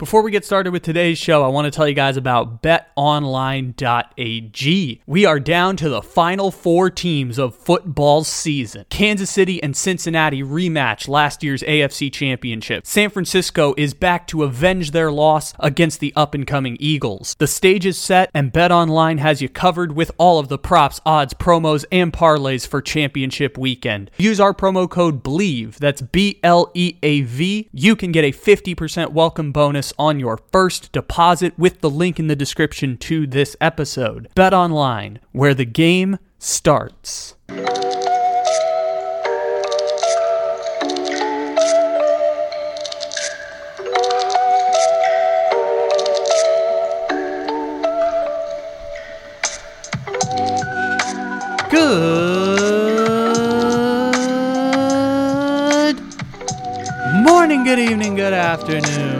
Before we get started with today's show, I want to tell you guys about betonline.ag. We are down to the final four teams of football season. Kansas City and Cincinnati rematch last year's AFC Championship. San Francisco is back to avenge their loss against the up and coming Eagles. The stage is set, and BetOnline has you covered with all of the props, odds, promos, and parlays for championship weekend. Use our promo code BLEAV, that's B L E A V. You can get a 50% welcome bonus on your first deposit with the link in the description to this episode. Bet online, where the game starts. Good morning, good evening, good afternoon,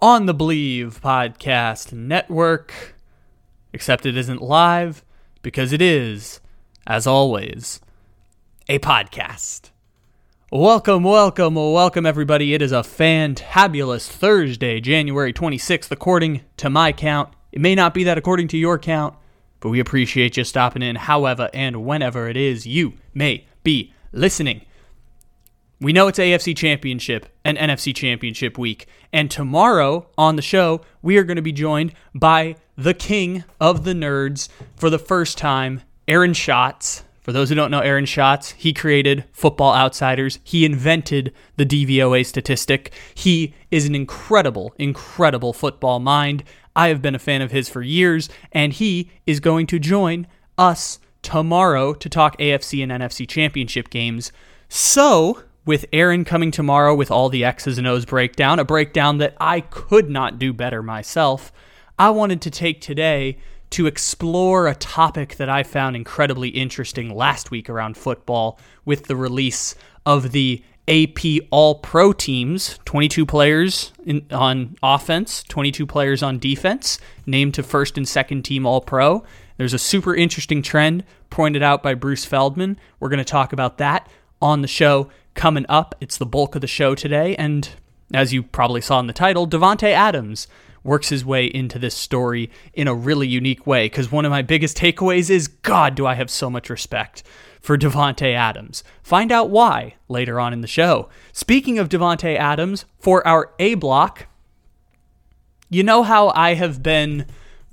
on the Bleav Podcast Network. Except it isn't live because it is, as always, a podcast. Welcome, welcome, welcome, everybody. It is a fantabulous Thursday, January 26th, according to my count. It may not be that according to your count, but we appreciate you stopping in however and whenever it is you may be listening. We know it's AFC Championship and NFC Championship week. And tomorrow on the show, we are going to be joined by the king of the nerds for the first time, Aaron Schatz. For those who don't know Aaron Schatz, he created Football Outsiders. He invented the DVOA statistic. He is an incredible, incredible football mind. I have been a fan of his for years, and he is going to join us tomorrow to talk AFC and NFC championship games. So, with Aaron coming tomorrow with all the X's and O's breakdown, a breakdown that I could not do better myself, I wanted to take today to explore a topic that I found incredibly interesting last week around football with the release of the AP All Pro teams 22 players in, on offense, 22 players on defense, named to first and second team All Pro. There's a super interesting trend pointed out by Bruce Feldman. We're going to talk about that on the show coming up. It's the bulk of the show today, and as you probably saw in the title, Davante Adams works his way into this story in a really unique way. Because one of my biggest takeaways is, God, do I have so much respect for Davante Adams. Find out why later on in the show. Speaking of Davante Adams, for our A block, you know how I have been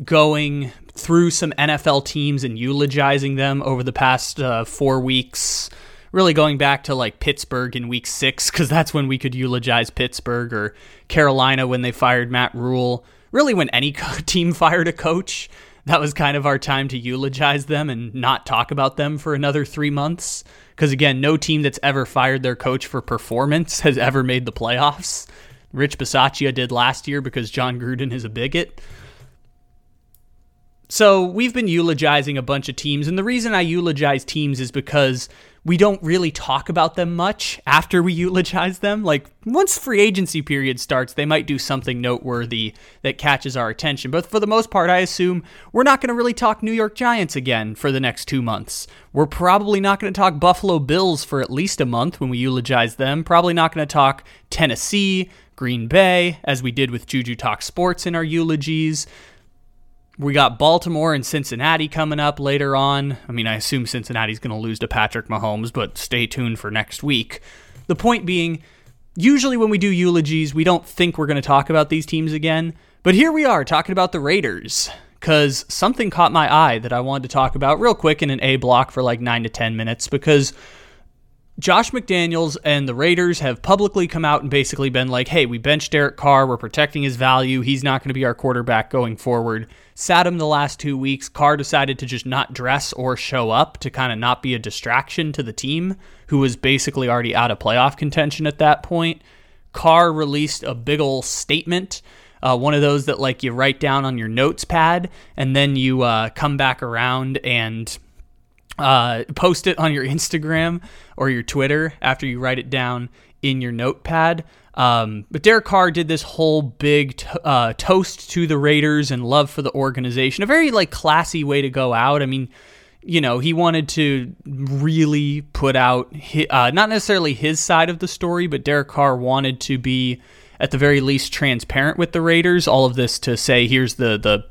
going through some NFL teams and eulogizing them over the past uh, four weeks really going back to like Pittsburgh in week six, because that's when we could eulogize Pittsburgh or Carolina when they fired Matt Rhule. Really, when any team fired a coach, that was kind of our time to eulogize them and not talk about them for another three months. Because again, no team that's ever fired their coach for performance has ever made the playoffs. Rich Bisaccia did last year because Jon Gruden is a bigot. So we've been eulogizing a bunch of teams, and the reason I eulogize teams is because we don't really talk about them much after we eulogize them. Like once free agency period starts, they might do something noteworthy that catches our attention. But for the most part, I assume we're not going to really talk New York Giants again for the next two months. We're probably not going to talk Buffalo Bills for at least a month when we eulogize them. Probably not going to talk Tennessee, Green Bay, as we did with Juju Talk Sports in our eulogies. We got Baltimore and Cincinnati coming up later on. I mean, I assume Cincinnati's going to lose to Patrick Mahomes, but stay tuned for next week. The point being, usually when we do eulogies, we don't think we're going to talk about these teams again. But here we are talking about the Raiders because something caught my eye that I wanted to talk about real quick in an A block for like nine to 10 minutes because Josh McDaniels and the Raiders have publicly come out and basically been like, hey, we benched Derek Carr. We're protecting his value. He's not going to be our quarterback going forward. Sat him the last two weeks. Carr decided to just not dress or show up to kind of not be a distraction to the team, who was basically already out of playoff contention at that point. Carr released a big ol' statement uh, one of those that like you write down on your notes pad and then you uh, come back around and uh, post it on your Instagram or your Twitter after you write it down in your notepad. Um, but Derek Carr did this whole big uh, toast to the Raiders and love for the organization. A very like classy way to go out. I mean, you know, he wanted to really put out his, uh, not necessarily his side of the story, but Derek Carr wanted to be at the very least transparent with the Raiders. All of this to say, here's the the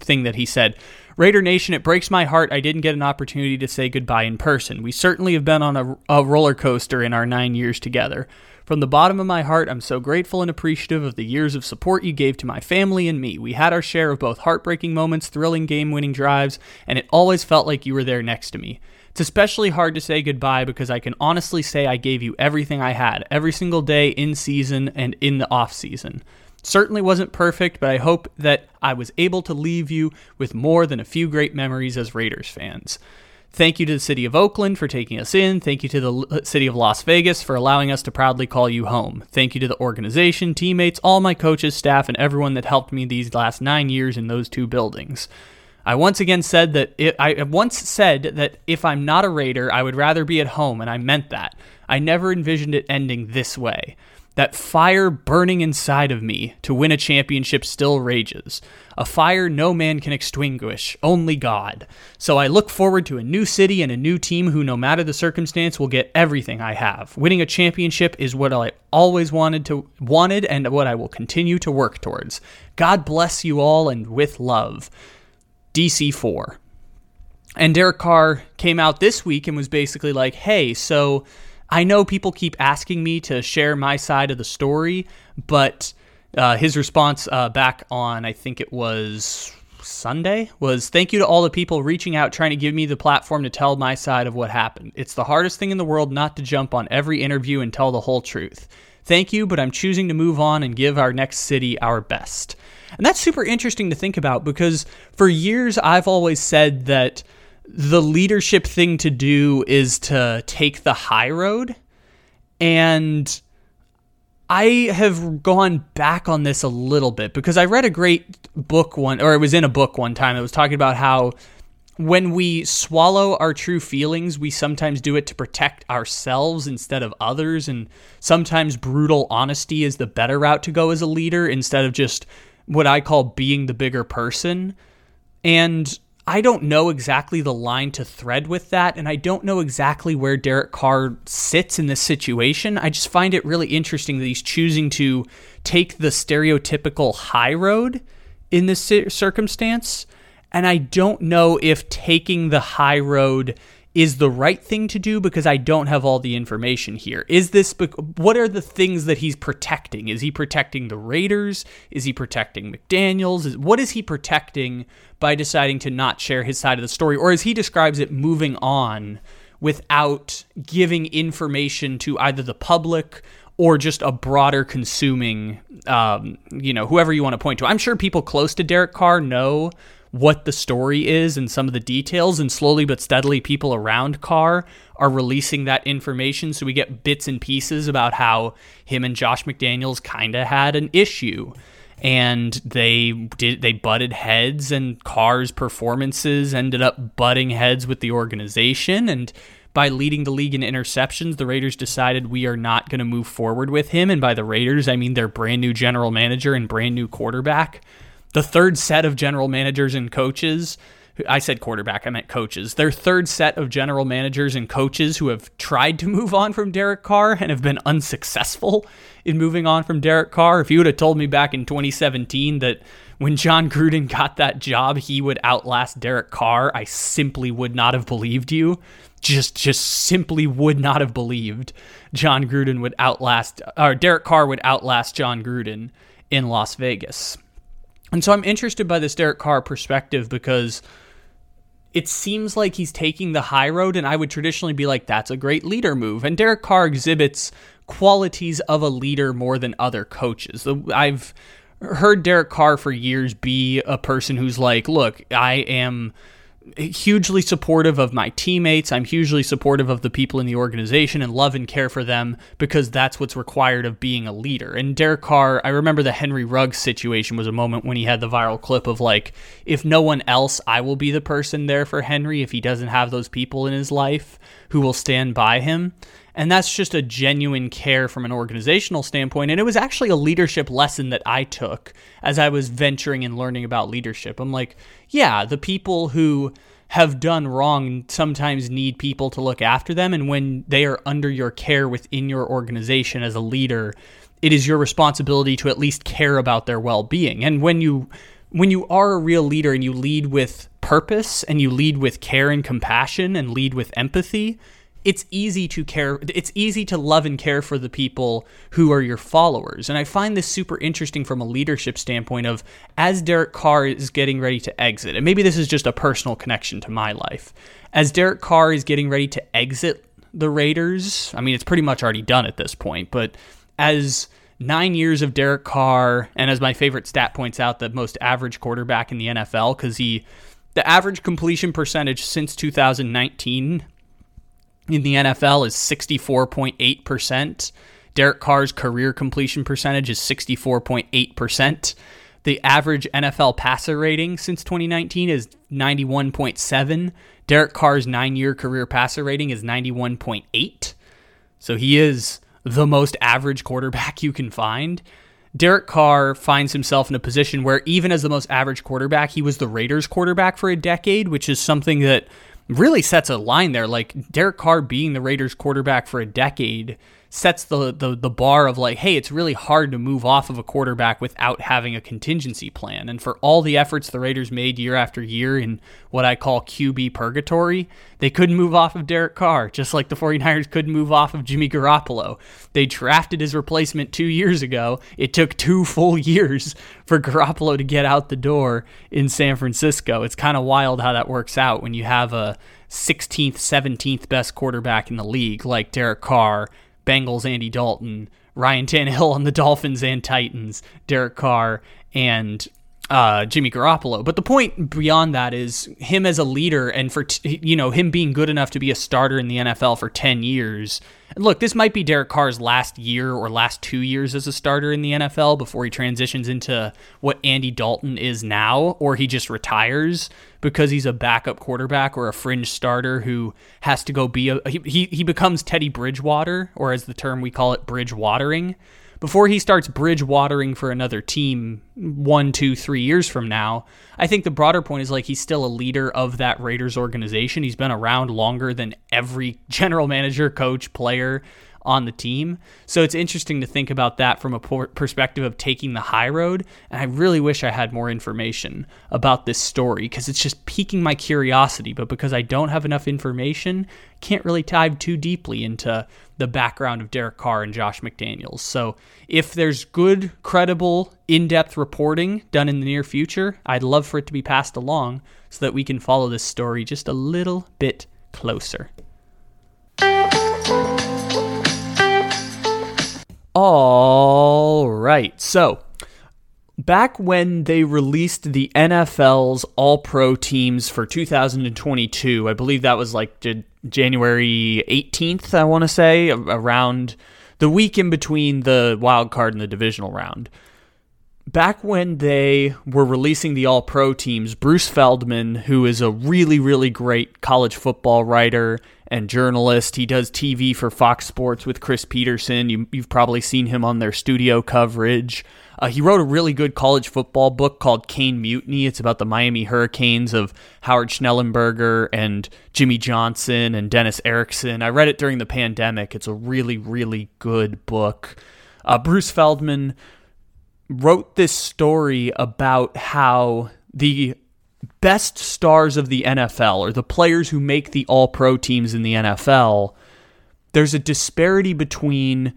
thing that he said. Raider Nation, it breaks my heart I didn't get an opportunity to say goodbye in person. We certainly have been on a, a roller coaster in our nine years together. From the bottom of my heart, I'm so grateful and appreciative of the years of support you gave to my family and me. We had our share of both heartbreaking moments, thrilling game winning drives, and it always felt like you were there next to me. It's especially hard to say goodbye because I can honestly say I gave you everything I had, every single day in season and in the off season. Certainly wasn't perfect, but I hope that I was able to leave you with more than a few great memories as Raiders fans. Thank you to the city of Oakland for taking us in. Thank you to the uh, city of Las Vegas for allowing us to proudly call you home. Thank you to the organization, teammates, all my coaches, staff, and everyone that helped me these last nine years in those two buildings. I once again said that it, I once said that if I'm not a Raider, I would rather be at home, and I meant that. I never envisioned it ending this way. That fire burning inside of me to win a championship still rages. A fire no man can extinguish, only God. So I look forward to a new city and a new team who, no matter the circumstance, will get everything I have. Winning a championship is what I always wanted to wanted and what I will continue to work towards. God bless you all and with love. DC4. And Derek Carr came out this week and was basically like, hey, so I know people keep asking me to share my side of the story, but uh, his response uh, back on, I think it was Sunday, was thank you to all the people reaching out trying to give me the platform to tell my side of what happened. It's the hardest thing in the world not to jump on every interview and tell the whole truth. Thank you, but I'm choosing to move on and give our next city our best. And that's super interesting to think about because for years I've always said that the leadership thing to do is to take the high road. And I have gone back on this a little bit because I read a great book one, or it was in a book one time that was talking about how when we swallow our true feelings, we sometimes do it to protect ourselves instead of others. And sometimes brutal honesty is the better route to go as a leader instead of just what I call being the bigger person. And I don't know exactly the line to thread with that, and I don't know exactly where Derek Carr sits in this situation. I just find it really interesting that he's choosing to take the stereotypical high road in this circumstance. And I don't know if taking the high road is the right thing to do because I don't have all the information here. Is this what are the things that he's protecting? Is he protecting the Raiders? Is he protecting McDaniels? Is, what is he protecting by deciding to not share his side of the story or as he describes it moving on without giving information to either the public or just a broader consuming um, you know whoever you want to point to. I'm sure people close to Derek Carr know what the story is and some of the details, and slowly but steadily, people around Carr are releasing that information. So we get bits and pieces about how him and Josh McDaniels kind of had an issue. And they did they butted heads, and Carr's performances ended up butting heads with the organization. And by leading the league in interceptions, the Raiders decided we are not going to move forward with him. And by the Raiders, I mean their brand new general manager and brand new quarterback the third set of general managers and coaches. I said quarterback, I meant coaches. Their third set of general managers and coaches who have tried to move on from Derek Carr and have been unsuccessful in moving on from Derek Carr. If you would have told me back in 2017 that when Jon Gruden got that job, he would outlast Derek Carr, I simply would not have believed you. Just just simply would not have believed Jon Gruden would outlast or Derek Carr would outlast Jon Gruden in Las Vegas. And so I'm interested by this Derek Carr perspective because it seems like he's taking the high road, and I would traditionally be like, that's a great leader move. And Derek Carr exhibits qualities of a leader more than other coaches. I've heard Derek Carr for years be a person who's like, look, I am hugely supportive of my teammates. I'm hugely supportive of the people in the organization and love and care for them because that's what's required of being a leader. And Derek Carr, I remember the Henry Ruggs situation was a moment when he had the viral clip of like, if no one else, I will be the person there for Henry if he doesn't have those people in his life who will stand by him. And that's just a genuine care from an organizational standpoint. And it was actually a leadership lesson that I took as I was venturing and learning about leadership. I'm like, yeah, the people who have done wrong sometimes need people to look after them. And when they are under your care within your organization as a leader, it is your responsibility to at least care about their well being. And when you when you are a real leader and you lead with purpose and you lead with care and compassion and lead with empathy, it's easy to care it's easy to love and care for the people who are your followers. And i find this super interesting from a leadership standpoint of as derek carr is getting ready to exit and maybe this is just a personal connection to my life as derek carr is getting ready to exit the raiders i mean it's pretty much already done at this point but as nine years of derek carr and as my favorite stat points out the most average quarterback in the nfl because he the average completion percentage since 2019 in the NFL is 64.8%. Derek Carr's career completion percentage is 64.8%. The average NFL passer rating since 2019 is 91.7. Derek Carr's nine year career passer rating is 91.8. So he is the most average quarterback you can find. Derek Carr finds himself in a position where, even as the most average quarterback, he was the Raiders quarterback for a decade, which is something that really sets a line there. Like Derek Carr being the Raiders quarterback for a decade sets the, the the bar of like, hey, it's really hard to move off of a quarterback without having a contingency plan. And for all the efforts the Raiders made year after year in what I call QB purgatory, they couldn't move off of Derek Carr, just like the 49ers couldn't move off of Jimmy Garoppolo. They drafted his replacement two years ago. It took two full years for Garoppolo to get out the door in San Francisco. It's kind of wild how that works out when you have a 16th, 17th best quarterback in the league like Derek Carr Bengals Andy Dalton, Ryan Tannehill on the Dolphins and Titans, Derek Carr, and uh, Jimmy Garoppolo. But the point beyond that is him as a leader and for, t- you know, him being good enough to be a starter in the NFL for 10 years look, this might be Derek Carr's last year or last two years as a starter in the NFL before he transitions into what Andy Dalton is now, or he just retires because he's a backup quarterback or a fringe starter who has to go be a he, he becomes Teddy Bridgewater, or as the term we call it, bridge watering before he starts bridge watering for another team one, two, three years from now, I think the broader point is like he's still a leader of that Raiders organization. He's been around longer than every general manager, coach, player on the team. So it's interesting to think about that from a perspective of taking the high road. And I really wish I had more information about this story because it's just piquing my curiosity. But because I don't have enough information, can't really dive too deeply into the background of Derek Carr and Josh McDaniels. So if there's good, credible, in depth reporting done in the near future, I'd love for it to be passed along so that we can follow this story just a little bit closer. All right. So, back when they released the NFL's All Pro teams for 2022, I believe that was like January 18th, I want to say, around the week in between the wild card and the divisional round. Back when they were releasing the All Pro teams, Bruce Feldman, who is a really, really great college football writer and journalist. He does TV for Fox Sports with Chris Petersen. You, have probably seen him on their studio coverage. Uh, he wrote a really good college football book called Cane Mutiny. It's about the Miami Hurricanes of Howard Schnellenberger and Jimmy Johnson and Dennis Erickson. I read it during the pandemic. It's a really, really good book. Uh, Bruce Feldman wrote this story about how the best stars of the NFL or the players who make the all pro teams in the NFL, there's a disparity between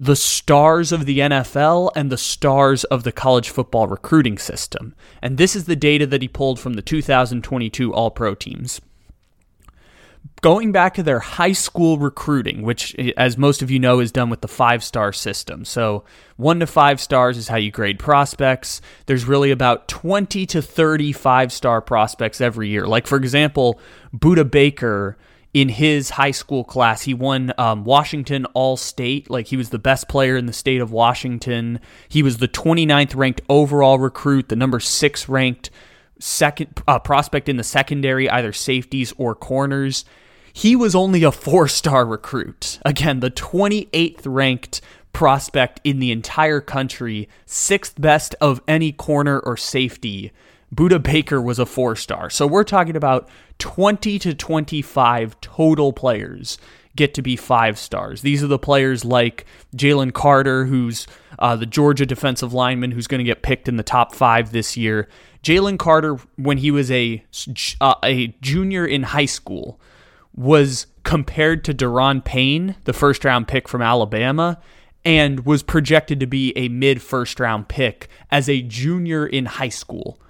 the stars of the NFL and the stars of the college football recruiting system. And this is the data that he pulled from the 2022 all pro teams. Going back to their high school recruiting, which, as most of you know, is done with the five star system. So, one to five stars is how you grade prospects. There's really about 20 to 30 five star prospects every year. Like, for example, Budda Baker. In his high school class, he won um, Washington All State. Like, he was the best player in the state of Washington. He was the 29th ranked overall recruit, the number six ranked second uh, prospect in the secondary, either safeties or corners. He was only a four star recruit. Again, the 28th ranked prospect in the entire country, sixth best of any corner or safety. Budda Baker was a four star. So we're talking about 20 to 25 total players get to be five stars. These are the players like Jalen Carter, who's uh, the Georgia defensive lineman who's going to get picked in the top five this year. Jalen Carter, when he was a, uh, a junior in high school, was compared to Daron Payne, the first round pick from Alabama, and was projected to be a mid first round pick as a junior in high school.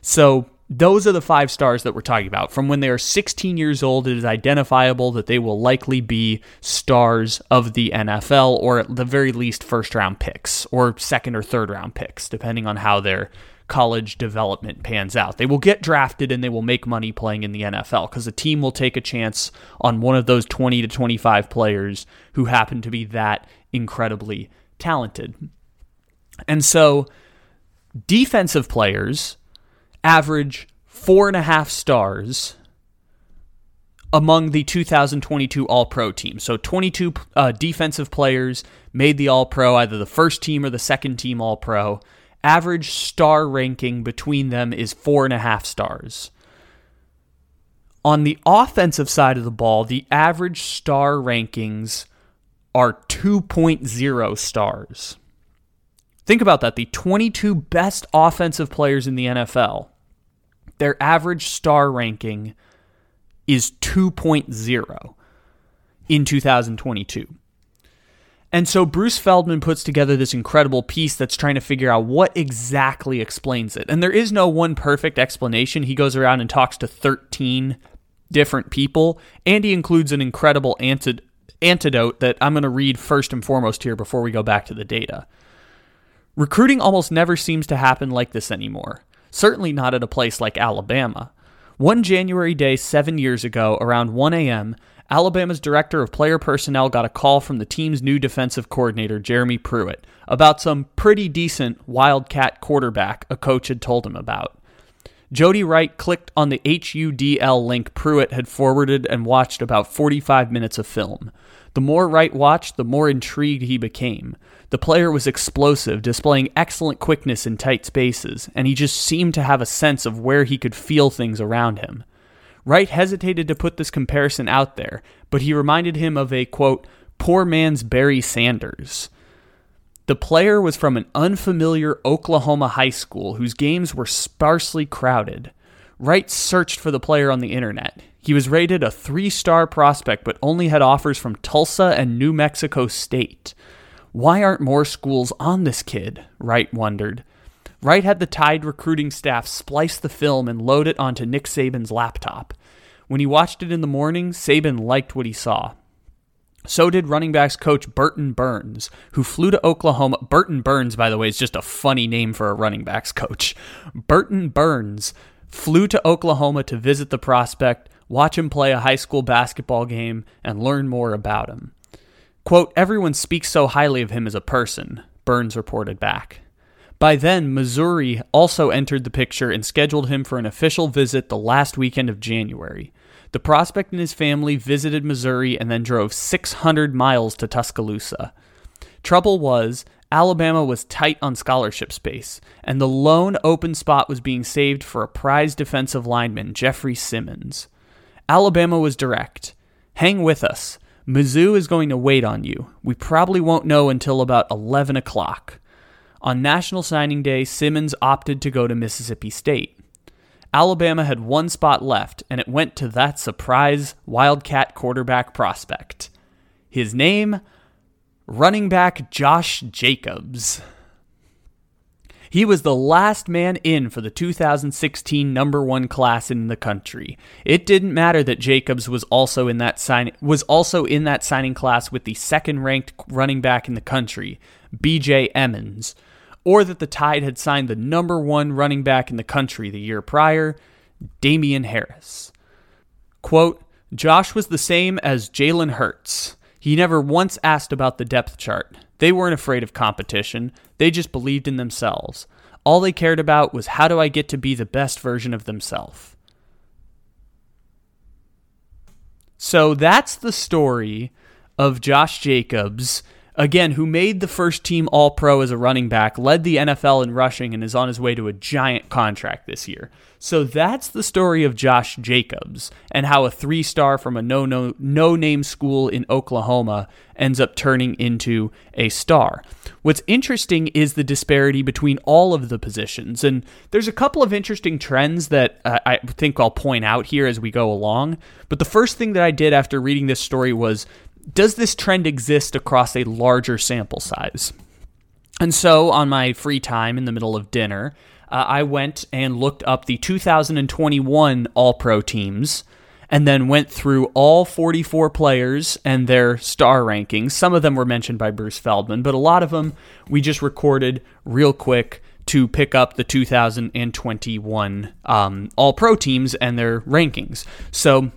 So those are the five stars that we're talking about. From when they are 16 years old, it is identifiable that they will likely be stars of the NFL, or at the very least, first round picks, or second or third round picks, depending on how their college development pans out. They will get drafted and they will make money playing in the NFL because a team will take a chance on one of those 20 to 25 players who happen to be that incredibly talented. And so, defensive players average four and a half stars among the 2022 All Pro team. So 22 uh, defensive players made the All Pro, either the first team or the second team All Pro average star ranking between them is four and a half stars. On the offensive side of the ball, the average star rankings are 2.0 stars. Think about that. The 22 best offensive players in the NFL, their average star ranking is 2.0 in 2022. And so Bruce Feldman puts together this incredible piece that's trying to figure out what exactly explains it. And there is no one perfect explanation. He goes around and talks to 13 different people, and he includes an incredible antidote that I'm going to read first and foremost here before we go back to the data. Recruiting almost never seems to happen like this anymore, certainly not at a place like Alabama. One January day seven years ago, around 1 a.m., Alabama's director of player personnel got a call from the team's new defensive coordinator, Jeremy Pruitt, about some pretty decent Wildcat quarterback a coach had told him about. Jody Wright clicked on the HUDL link Pruitt had forwarded and watched about 45 minutes of film. The more Wright watched, the more intrigued he became. The player was explosive, displaying excellent quickness in tight spaces, and he just seemed to have a sense of where he could feel things around him. Wright hesitated to put this comparison out there, but he reminded him of a, quote, poor man's Barry Sanders. The player was from an unfamiliar Oklahoma high school whose games were sparsely crowded. Wright searched for the player on the internet. He was rated a three star prospect, but only had offers from Tulsa and New Mexico State. Why aren't more schools on this kid? Wright wondered. Wright had the Tide recruiting staff splice the film and load it onto Nick Saban's laptop. When he watched it in the morning, Saban liked what he saw. So did running backs coach Burton Burns, who flew to Oklahoma. Burton Burns, by the way, is just a funny name for a running backs coach. Burton Burns flew to Oklahoma to visit the prospect, watch him play a high school basketball game, and learn more about him. Quote, everyone speaks so highly of him as a person, Burns reported back. By then, Missouri also entered the picture and scheduled him for an official visit the last weekend of January. The prospect and his family visited Missouri and then drove 600 miles to Tuscaloosa. Trouble was, Alabama was tight on scholarship space, and the lone open spot was being saved for a prize defensive lineman, Jeffrey Simmons. Alabama was direct. Hang with us. Mizzou is going to wait on you. We probably won't know until about 11 o'clock. On National Signing Day, Simmons opted to go to Mississippi State. Alabama had one spot left, and it went to that surprise Wildcat quarterback prospect. His name, running back Josh Jacobs. He was the last man in for the 2016 number 1 class in the country. It didn't matter that Jacobs was also in that sign was also in that signing class with the second ranked running back in the country, BJ Emmons, or that the Tide had signed the number 1 running back in the country the year prior, Damien Harris. Quote, Josh was the same as Jalen Hurts. He never once asked about the depth chart. They weren't afraid of competition, they just believed in themselves. All they cared about was how do I get to be the best version of themselves. So that's the story of Josh Jacobs again, who made the first team All Pro as a running back, led the NFL in rushing, and is on his way to a giant contract this year. So that's the story of Josh Jacobs and how a three star from a no no no name school in Oklahoma ends up turning into a star. What's interesting is the disparity between all of the positions, and there's a couple of interesting trends that uh, I think I'll point out here as we go along. But the first thing that I did after reading this story was does this trend exist across a larger sample size? And so, on my free time in the middle of dinner, uh, I went and looked up the 2021 All Pro teams and then went through all 44 players and their star rankings. Some of them were mentioned by Bruce Feldman, but a lot of them we just recorded real quick to pick up the 2021 um, All Pro teams and their rankings. So,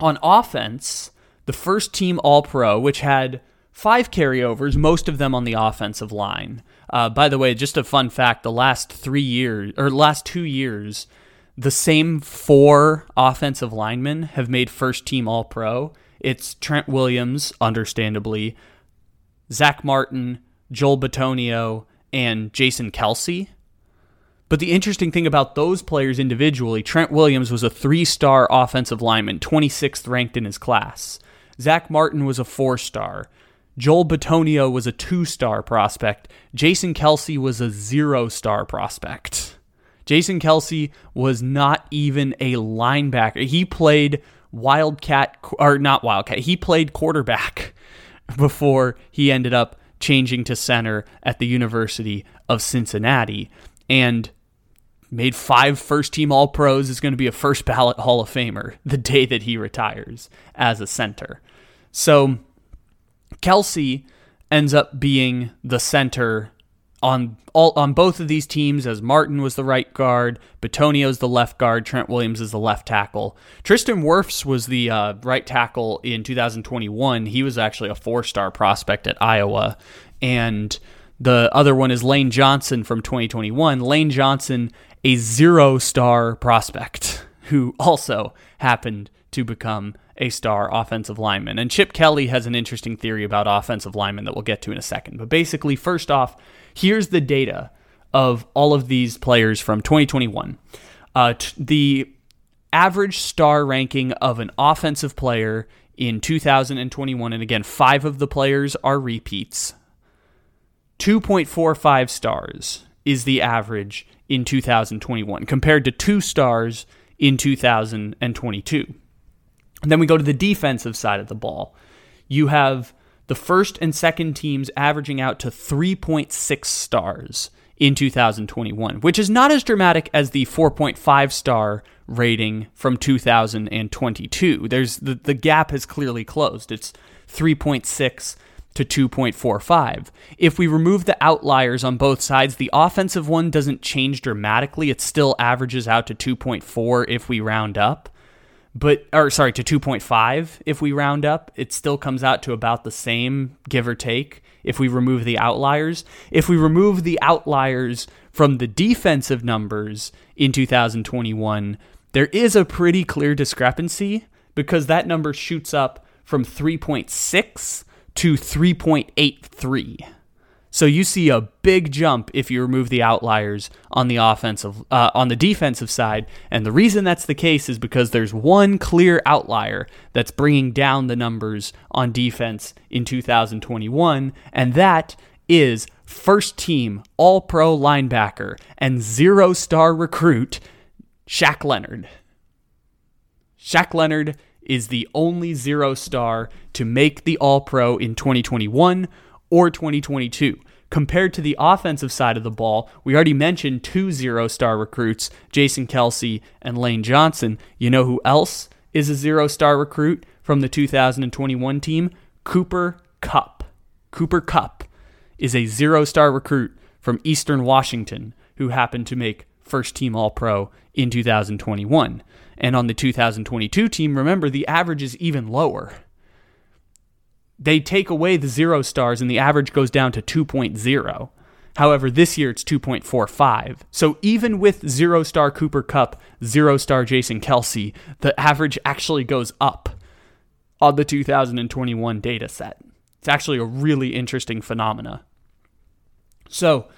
on offense, the first team All Pro, which had five carryovers, most of them on the offensive line. Uh, by the way, just a fun fact: the last three years or last two years, the same four offensive linemen have made first team All Pro. It's Trent Williams, understandably, Zack Martin, Joel Bitonio, and Jason Kelce. But the interesting thing about those players individually, Trent Williams was a three star offensive lineman, 26th ranked in his class. Zack Martin was a four star. Joel Bitonio was a two star prospect. Jason Kelce was a zero star prospect. Jason Kelce was not even a linebacker. He played Wildcat, or not Wildcat, he played quarterback before he ended up changing to center at the University of Cincinnati. And made five first team All Pros, is going to be a first ballot Hall of Famer the day that he retires as a center. So Kelce ends up being the center on all on both of these teams as Martin was the right guard, Bitonio's the left guard, Trent Williams is the left tackle. Tristan Wirfs was the uh, right tackle in 2021. He was actually a four-star prospect at Iowa, and the other one is Lane Johnson from 2021. Lane Johnson, a zero-star prospect who also happened to become a star offensive lineman. And Chip Kelly has an interesting theory about offensive linemen that we'll get to in a second. But basically, first off, here's the data of all of these players from 2021. Uh, t- the average star ranking of an offensive player in 2021, and again, five of the players are repeats. 2.45 stars is the average in 2021 compared to two stars in 2022. And then we go to the defensive side of the ball. You have the first and second teams averaging out to 3.6 stars in 2021, which is not as dramatic as the 4.5 star rating from 2022. There's the, the gap has clearly closed. It's 3.6 to 2.45. If we remove the outliers on both sides, the offensive one doesn't change dramatically. It still averages out to 2.4 if we round up but or sorry to 2.5 if we round up it still comes out to about the same give or take if we remove the outliers. If we remove the outliers from the defensive numbers in 2021 there is a pretty clear discrepancy because that number shoots up from 3.6 to 3.83 so you see a big jump if you remove the outliers on the offensive uh, on the defensive side, and the reason that's the case is because there's one clear outlier that's bringing down the numbers on defense in 2021, and that is first team All Pro linebacker and zero star recruit Shaq Leonard. Shaq Leonard is the only zero star to make the All Pro in 2021 or 2022. Compared to the offensive side of the ball, we already mentioned two zero star recruits, Jason Kelce and Lane Johnson. You know who else is a zero star recruit from the 2021 team? Cooper Kupp. Cooper Kupp is a zero star recruit from Eastern Washington who happened to make first team All Pro in 2021. And on the 2022 team, remember, the average is even lower they take away the zero stars and the average goes down to 2.0. However, this year it's 2.45. So even with zero star Cooper Kupp, zero star Jason Kelce, the average actually goes up on the 2021 data set. It's actually a really interesting phenomena. So,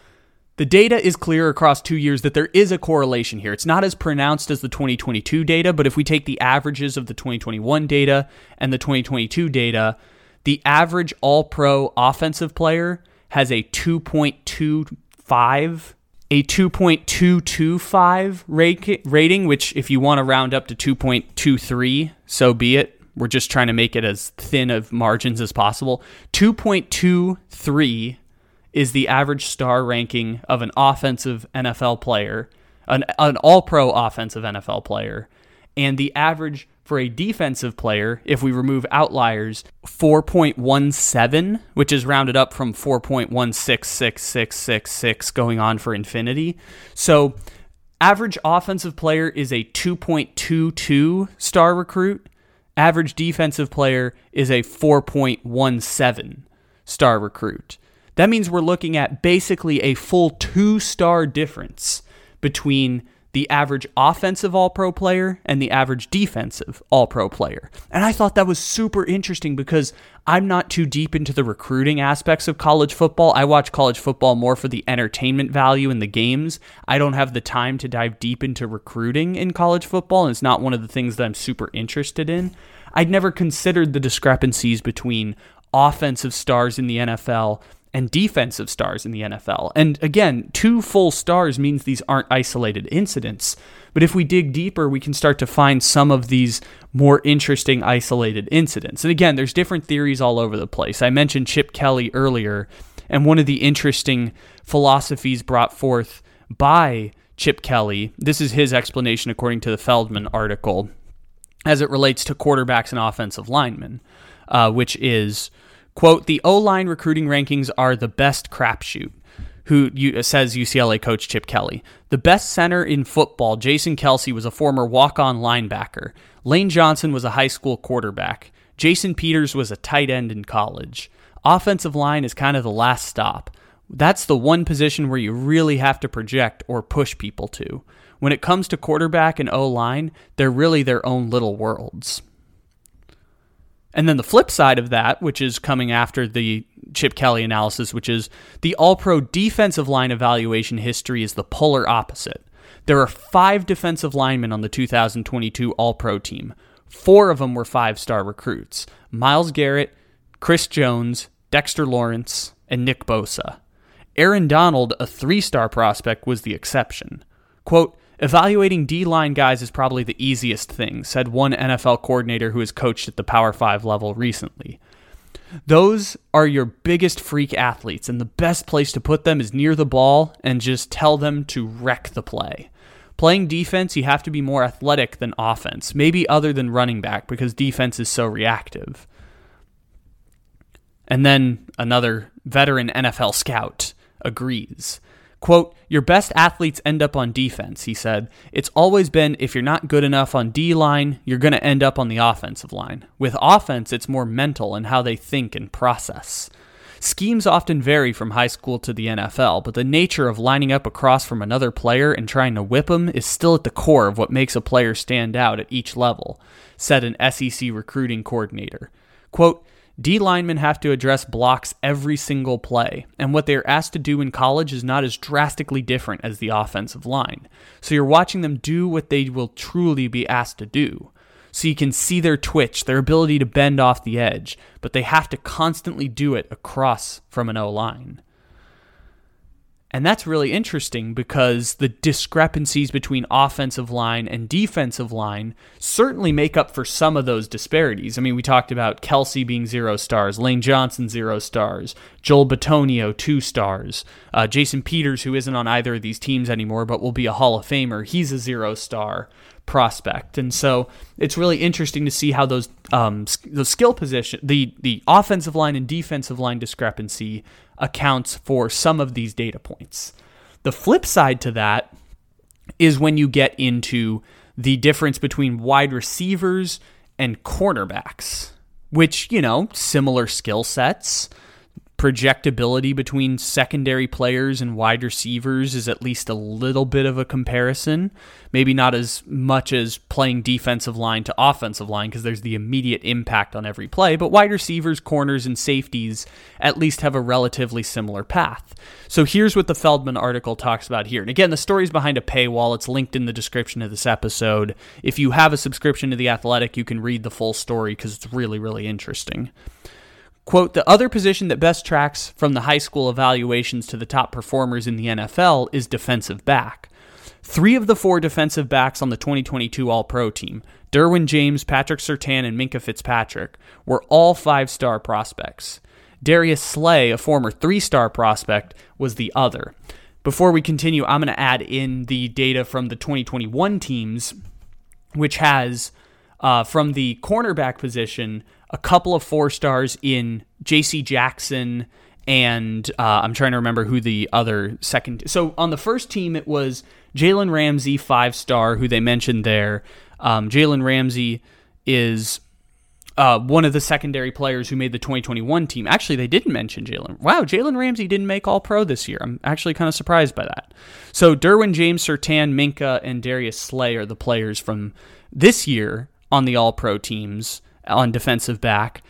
the data is clear across two years that there is a correlation here. It's not as pronounced as the 2022 data, but if we take the averages of the 2021 data and the 2022 data, the average all pro offensive player has a 2.25 a 2.225 rating which if you want to round up to 2.23 so be it. We're just trying to make it as thin of margins as possible. 2.23 is the average star ranking of an offensive NFL player an, an all pro offensive NFL player and the average for a defensive player, if we remove outliers, 4.17, which is rounded up from 4.166666 going on for infinity. So, average offensive player is a 2.22 star recruit. Average defensive player is a 4.17 star recruit. That means we're looking at basically a full two star difference between the average offensive all pro player and the average defensive all pro player. And I thought that was super interesting because I'm not too deep into the recruiting aspects of college football. I watch college football more for the entertainment value in the games. I don't have the time to dive deep into recruiting in college football, and it's not one of the things that I'm super interested in. I'd never considered the discrepancies between offensive stars in the NFL and defensive stars in the NFL. And again, two full stars means these aren't isolated incidents. But if we dig deeper, we can start to find some of these more interesting isolated incidents. And again, there's different theories all over the place. I mentioned Chip Kelly earlier, and one of the interesting philosophies brought forth by Chip Kelly, this is his explanation according to the Feldman article, as it relates to quarterbacks and offensive linemen, uh, which is Quote, the O line recruiting rankings are the best crapshoot. Who uh, says UCLA coach Chip Kelly. The best center in football, Jason Kelce, was a former walk on linebacker. Lane Johnson was a high school quarterback. Jason Peters was a tight end in college. Offensive line is kind of the last stop. That's the one position where you really have to project or push people to. When it comes to quarterback and O line, they're really their own little worlds. And then the flip side of that, which is coming after the Chip Kelly analysis, which is the All Pro defensive line evaluation history is the polar opposite. There are five defensive linemen on the 2022 All Pro team. Four of them were five star recruits Myles Garrett, Chris Jones, Dexter Lawrence, and Nick Bosa. Aaron Donald, a three star prospect, was the exception. Quote, Evaluating D line guys is probably the easiest thing, said one NFL coordinator who has coached at the Power 5 level recently. Those are your biggest freak athletes, and the best place to put them is near the ball and just tell them to wreck the play. Playing defense, you have to be more athletic than offense, maybe other than running back because defense is so reactive. And then another veteran NFL scout agrees. Quote, Your best athletes end up on defense, he said. It's always been if you're not good enough on D line, you're going to end up on the offensive line. With offense, it's more mental and how they think and process. Schemes often vary from high school to the NFL, but the nature of lining up across from another player and trying to whip him is still at the core of what makes a player stand out at each level, said an SEC recruiting coordinator. Quote, D linemen have to address blocks every single play, and what they are asked to do in college is not as drastically different as the offensive line. So you're watching them do what they will truly be asked to do. So you can see their twitch, their ability to bend off the edge, but they have to constantly do it across from an O line. And that's really interesting because the discrepancies between offensive line and defensive line certainly make up for some of those disparities. I mean, we talked about Kelce being zero stars, Lane Johnson zero stars, Joel Bitonio two stars, uh, Jason Peters, who isn't on either of these teams anymore but will be a Hall of Famer, he's a zero star prospect. And so it's really interesting to see how those um, the skill position, the the offensive line and defensive line discrepancy accounts for some of these data points. The flip side to that is when you get into the difference between wide receivers and cornerbacks, which, you know, similar skill sets, projectability between secondary players and wide receivers is at least a little bit of a comparison. Maybe not as much as playing defensive line to offensive line because there's the immediate impact on every play, but wide receivers, corners, and safeties at least have a relatively similar path. So here's what the Feldman article talks about here. And again, the story's behind a paywall. It's linked in the description of this episode. If you have a subscription to The Athletic, you can read the full story because it's really, really interesting. Quote, the other position that best tracks from the high school evaluations to the top performers in the NFL is defensive back. Three of the four defensive backs on the 2022 All Pro team, Derwin James, Patrick Surtain, and Minkah Fitzpatrick, were all five star prospects. Darius Slay, a former three star prospect, was the other. Before we continue, I'm going to add in the data from the 2021 teams, which has uh, from the cornerback position a couple of four stars in J.C. Jackson and uh, I'm trying to remember who the other second. So on the first team, it was Jalen Ramsey, five star, who they mentioned there. Um, Jalen Ramsey is uh, one of the secondary players who made the 2021 team. Actually, they didn't mention Jalen. Wow, Jalen Ramsey didn't make All Pro this year. I'm actually kind of surprised by that. So Derwin James, Surtain, Minkah, and Darius Slay are the players from this year on the All Pro teams on defensive back.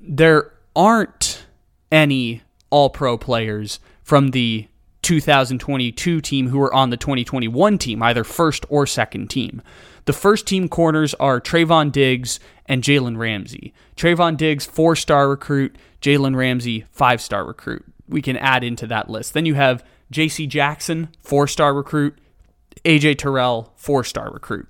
There aren't any all pro players from the 2022 team who are on the 2021 team, either first or second team. The first team corners are Trevon Diggs and Jalen Ramsey. Trevon Diggs, four star recruit, Jalen Ramsey, five star recruit. We can add into that list. Then you have JC Jackson, four star recruit, AJ Terrell, four star recruit.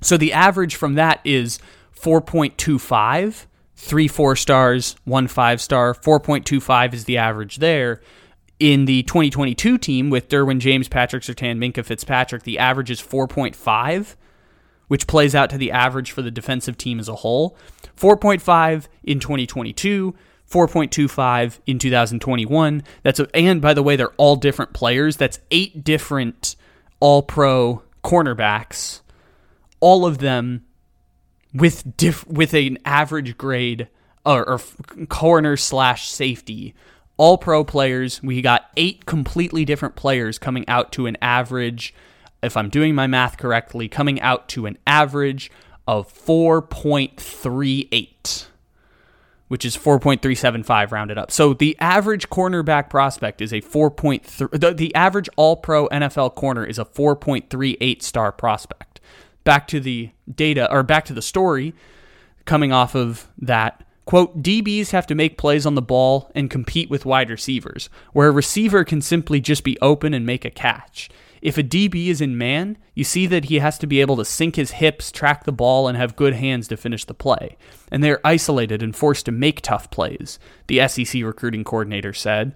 So the average from that is 4.25, three four stars, one five star. 4.25 is the average there. In the 2022 team with Derwin James, Patrick Surtain, Minkah Fitzpatrick, the average is 4.5, which plays out to the average for the defensive team as a whole. 4.5 in 2022. 4.25 in 2021. That's a, and by the way, they're all different players. That's eight different all pro cornerbacks. All of them with diff- with an average grade or, or corner slash safety. All pro players. We got eight completely different players coming out to an average. If I'm doing my math correctly, coming out to an average of 4.38 which is 4.375 rounded up. So the average cornerback prospect is a 4.3 the, the average all pro NFL corner is a 4.38 star prospect back to the data or back to the story coming off of that quote DBs have to make plays on the ball and compete with wide receivers where a receiver can simply just be open and make a catch if a DB is in man, you see that he has to be able to sink his hips, track the ball, and have good hands to finish the play. And they are isolated and forced to make tough plays, the SEC recruiting coordinator said.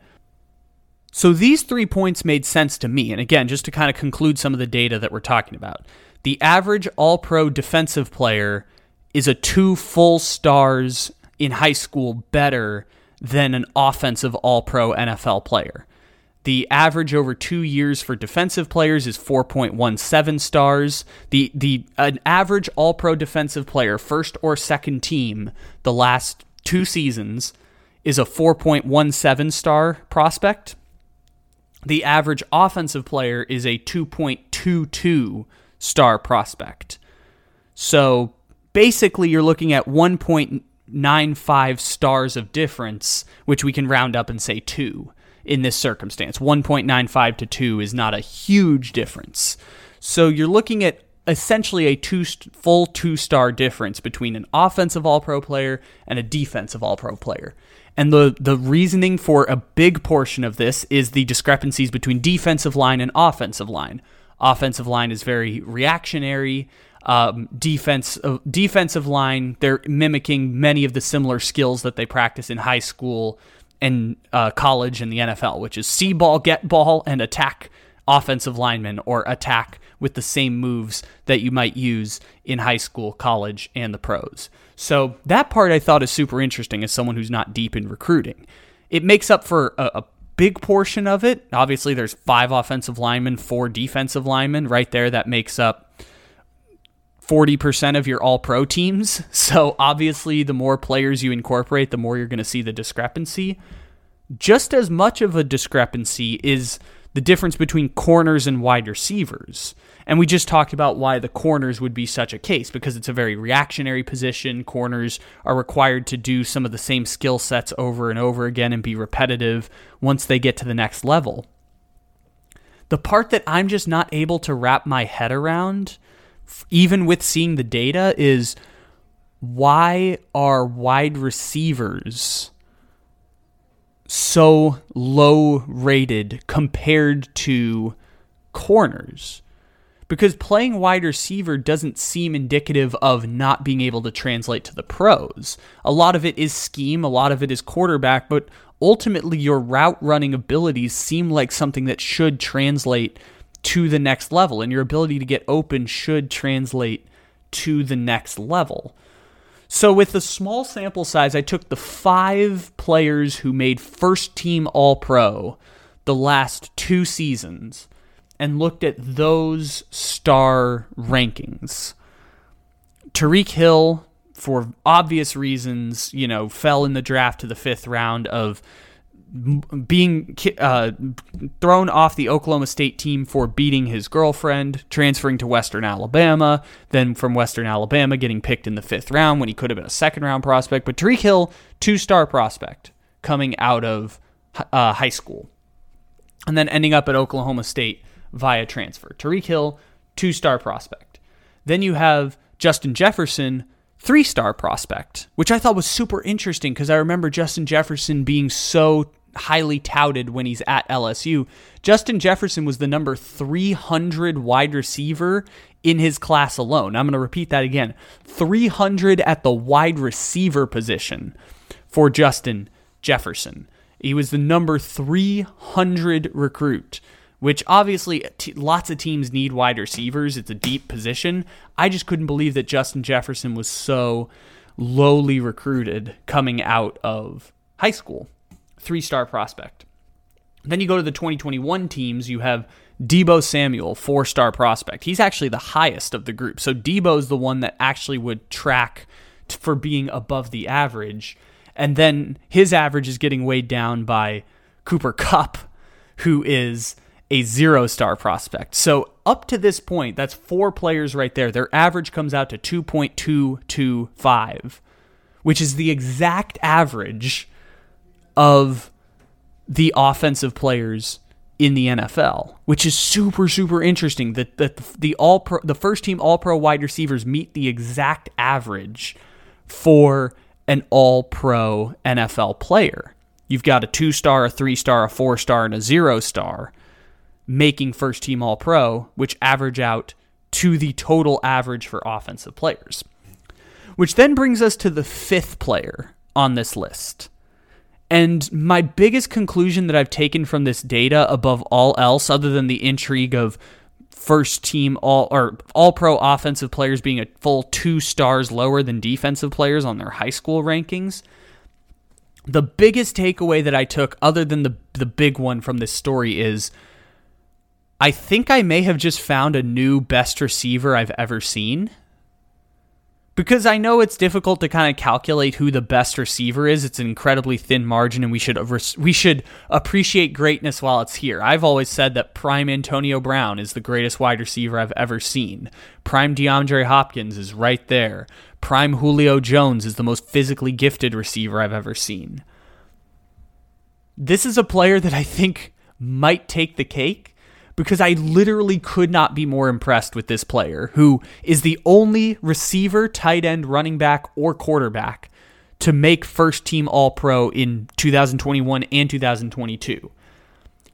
So these three points made sense to me. And again, just to kind of conclude some of the data that we're talking about the average all pro defensive player is a two full stars in high school better than an offensive all pro NFL player. The average over two years for defensive players is 4.17 stars. The the an average all pro defensive player, first or second team, the last two seasons, is a 4.17 star prospect. The average offensive player is a 2.22 star prospect. So basically, you're looking at 1.95 stars of difference, which we can round up and say two in this circumstance. 1.95 to 2 is not a huge difference. So you're looking at essentially a two full two star difference between an offensive all pro player and a defensive all pro player. And the, the reasoning for a big portion of this is the discrepancies between defensive line and offensive line. Offensive line is very reactionary. Um, defense uh, defensive line, they're mimicking many of the similar skills that they practice in high school and uh, college and the NFL, which is see ball, get ball, and attack offensive linemen or attack with the same moves that you might use in high school, college, and the pros. So that part I thought is super interesting as someone who's not deep in recruiting. It makes up for a, a big portion of it. Obviously, there's five offensive linemen, four defensive linemen right there. That makes up 40% of your all pro teams. So obviously, the more players you incorporate, the more you're going to see the discrepancy. Just as much of a discrepancy is the difference between corners and wide receivers. And we just talked about why the corners would be such a case because it's a very reactionary position. Corners are required to do some of the same skill sets over and over again and be repetitive once they get to the next level. The part that I'm just not able to wrap my head around, even with seeing the data, is why are wide receivers so low rated compared to corners because playing wide receiver doesn't seem indicative of not being able to translate to the pros. A lot of it is scheme, a lot of it is quarterback, but ultimately your route running abilities seem like something that should translate to the next level, and your ability to get open should translate to the next level. So, with the small sample size, I took the five players who made first team All Pro the last two seasons and looked at those star rankings. Tyreek Hill, for obvious reasons, you know, fell in the draft to the fifth round of being uh, thrown off the Oklahoma State team for beating his girlfriend, transferring to Western Alabama, then from Western Alabama getting picked in the fifth round when he could have been a second round prospect. But Tyreek Hill, two star prospect coming out of uh, high school, and then ending up at Oklahoma State via transfer. Tyreek Hill, two star prospect. Then you have Justin Jefferson, three star prospect, which I thought was super interesting because I remember Justin Jefferson being so highly touted when he's at LSU. Justin Jefferson was the number 300 wide receiver in his class alone. I'm going to repeat that again 300 at the wide receiver position for Justin Jefferson. He was the number 300 recruit, which obviously t- lots of teams need wide receivers. It's a deep position. I just couldn't believe that Justin Jefferson was so lowly recruited coming out of high school three star prospect. Then you go to the 2021 teams, you have Deebo Samuel, four star prospect. He's actually the highest of the group. So Deebo's the one that actually would track t- for being above the average. And then his average is getting weighed down by Cooper Kupp, who is a zero star prospect. So up to this point, that's four players right there. Their average comes out to 2.225, which is the exact average of the offensive players in the NFL, which is super super interesting. That the, the all pro, the first team All Pro wide receivers meet the exact average for an All Pro NFL player. You've got a two star, a three star, a four star, and a zero star making first team All Pro, which average out to the total average for offensive players. Which then brings us to the fifth player on this list. And my biggest conclusion that I've taken from this data above all else, other than the intrigue of first team all or all pro offensive players being a full two stars lower than defensive players on their high school rankings. The biggest takeaway that I took, other than the the big one from this story, is I think I may have just found a new best receiver I've ever seen because I know it's difficult to kind of calculate who the best receiver is. It's an incredibly thin margin, and we should we should appreciate greatness while it's here. I've always said that prime Antonio Brown is the greatest wide receiver I've ever seen. Prime DeAndre Hopkins is right there. Prime Julio Jones is the most physically gifted receiver I've ever seen. This is a player that I think might take the cake because I literally could not be more impressed with this player who is the only receiver, tight end, running back, or quarterback to make first team All Pro in 2021 and 2022.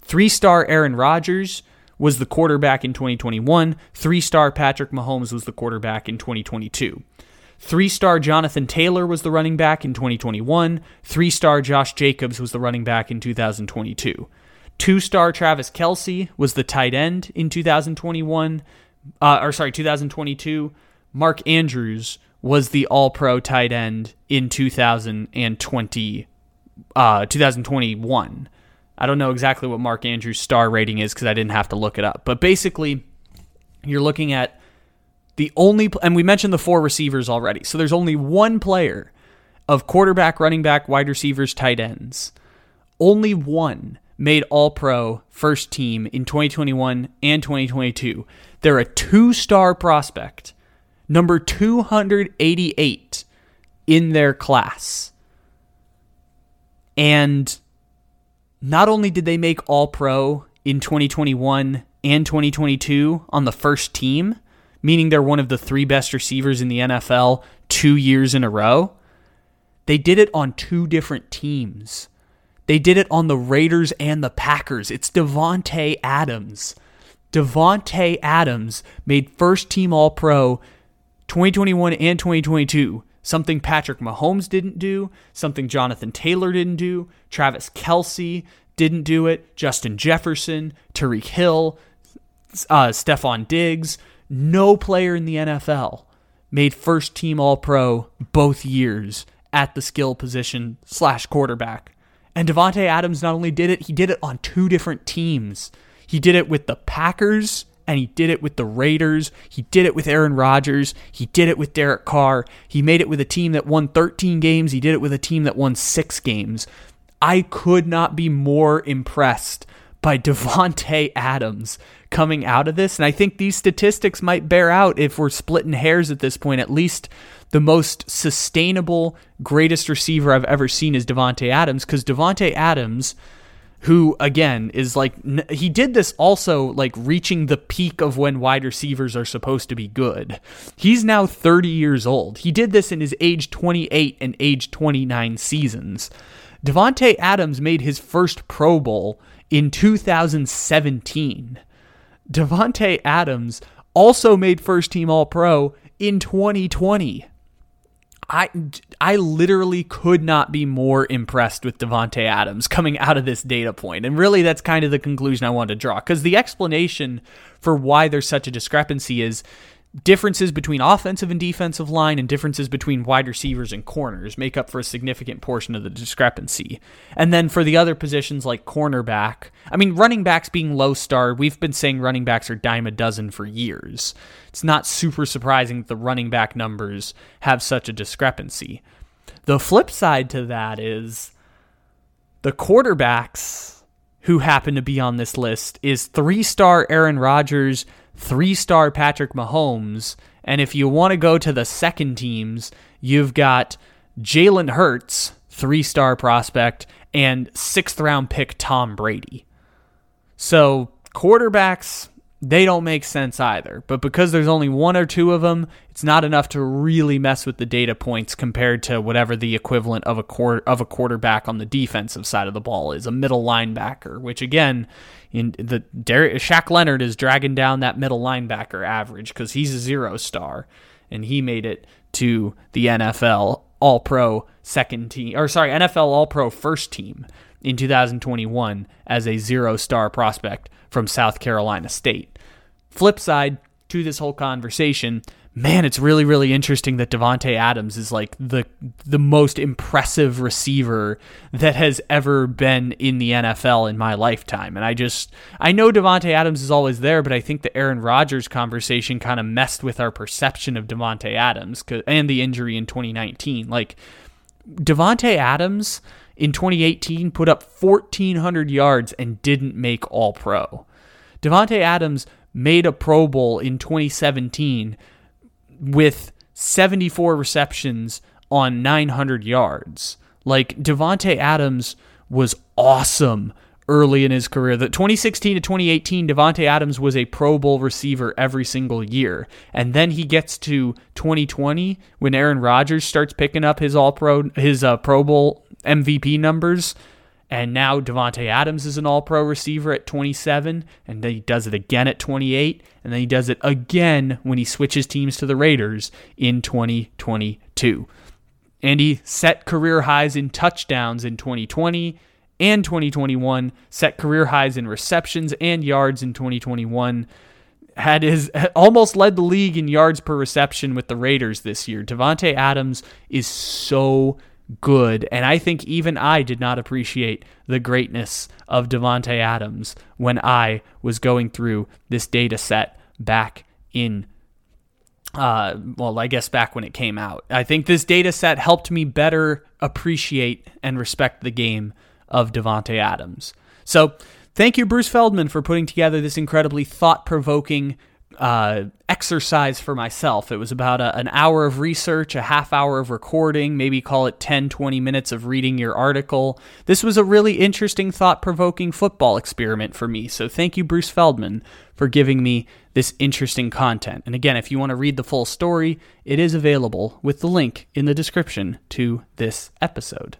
Three star Aaron Rodgers was the quarterback in 2021, three star Patrick Mahomes was the quarterback in 2022. Three star Jonathan Taylor was the running back in 2021. Three star Josh Jacobs was the running back in 2022. Two star Travis Kelce was the tight end in 2021, uh, or sorry, 2022. Mark Andrews was the all pro tight end in 2020, uh, 2021. I don't know exactly what Mark Andrews' star rating is because I didn't have to look it up. But basically, you're looking at the only, and we mentioned the four receivers already. So there's only one player of quarterback, running back, wide receivers, tight ends. Only one made All Pro first team in 2021 and 2022. They're a two star prospect, number 288 in their class. And not only did they make All Pro in 2021 and 2022 on the first team, meaning they're one of the three best receivers in the NFL two years in a row, they did it on two different teams. They did it on the Raiders and the Packers. It's Davante Adams. Davante Adams made first team All Pro 2021 and 2022. Something Patrick Mahomes didn't do, something Jonathan Taylor didn't do, Travis Kelce didn't do it, Justin Jefferson, Tyreek Hill, uh, Stefon Diggs. No player in the NFL made first team All Pro both years at the skill position slash quarterback. And Davante Adams not only did it, he did it on two different teams. He did it with the Packers and he did it with the Raiders. He did it with Aaron Rodgers. He did it with Derek Carr. He made it with a team that won 13 games. He did it with a team that won 6 games. I could not be more impressed by Davante Adams coming out of this and I think these statistics might bear out if we're splitting hairs at this point at least the most sustainable, greatest receiver I've ever seen is Davante Adams because Davante Adams, who again is like he did this also like reaching the peak of when wide receivers are supposed to be good. He's now 30 years old. He did this in his age 28 and age 29 seasons. Davante Adams made his first Pro Bowl in 2017. Davante Adams also made first team All Pro in 2020. I I literally could not be more impressed with Davante Adams coming out of this data point. And really that's kind of the conclusion I wanted to draw cuz the explanation for why there's such a discrepancy is differences between offensive and defensive line and differences between wide receivers and corners make up for a significant portion of the discrepancy. And then for the other positions like cornerback, I mean, running backs being low star, we've been saying running backs are dime a dozen for years. It's not super surprising that the running back numbers have such a discrepancy. The flip side to that is the quarterbacks who happen to be on this list is three star Aaron Rodgers three star Patrick Mahomes. And if you want to go to the second teams, you've got Jalen Hurts, three star prospect, and sixth round pick Tom Brady. So quarterbacks, they don't make sense either. But because there's only one or two of them, it's not enough to really mess with the data points compared to whatever the equivalent of a quarter of a quarterback on the defensive side of the ball is, a middle linebacker, which again, in the Derek, Shaq Leonard is dragging down that middle linebacker average because he's a zero star, and he made it to the NFL All Pro second team, or sorry, NFL All Pro first team in 2021 as a zero star prospect from South Carolina State. Flip side to this whole conversation, man, it's really really interesting that Davante Adams is like the the most impressive receiver that has ever been in the NFL in my lifetime. And I just I know Davante Adams is always there, but I think the Aaron Rodgers conversation kind of messed with our perception of Davante Adams and the injury in 2019. Like Davante Adams in 2018 put up 1400 yards and didn't make all pro. Davante Adams made a Pro Bowl in 2017 with 74 receptions on 900 yards. Like Davante Adams was awesome early in his career. The 2016 to 2018, Davante Adams was a Pro Bowl receiver every single year, and then he gets to 2020 when Aaron Rodgers starts picking up his All Pro, his uh, Pro Bowl MVP numbers. And now Davante Adams is an all pro receiver at 27, and then he does it again at 28, and then he does it again when he switches teams to the Raiders in 2022. And he set career highs in touchdowns in 2020 and 2021, set career highs in receptions and yards in 2021. Had his almost led the league in yards per reception with the Raiders this year. Davante Adams is so good. And I think even I did not appreciate the greatness of Davante Adams when I was going through this data set back in uh, well, I guess back when it came out. I think this data set helped me better appreciate and respect the game of Davante Adams. So, thank you, Bruce Feldman, for putting together this incredibly thought provoking uh, exercise for myself. It was about a, an hour of research, a half hour of recording, maybe call it 10, 20 minutes of reading your article. This was a really interesting, thought provoking football experiment for me. So thank you, Bruce Feldman, for giving me this interesting content. And again, if you want to read the full story, it is available with the link in the description to this episode.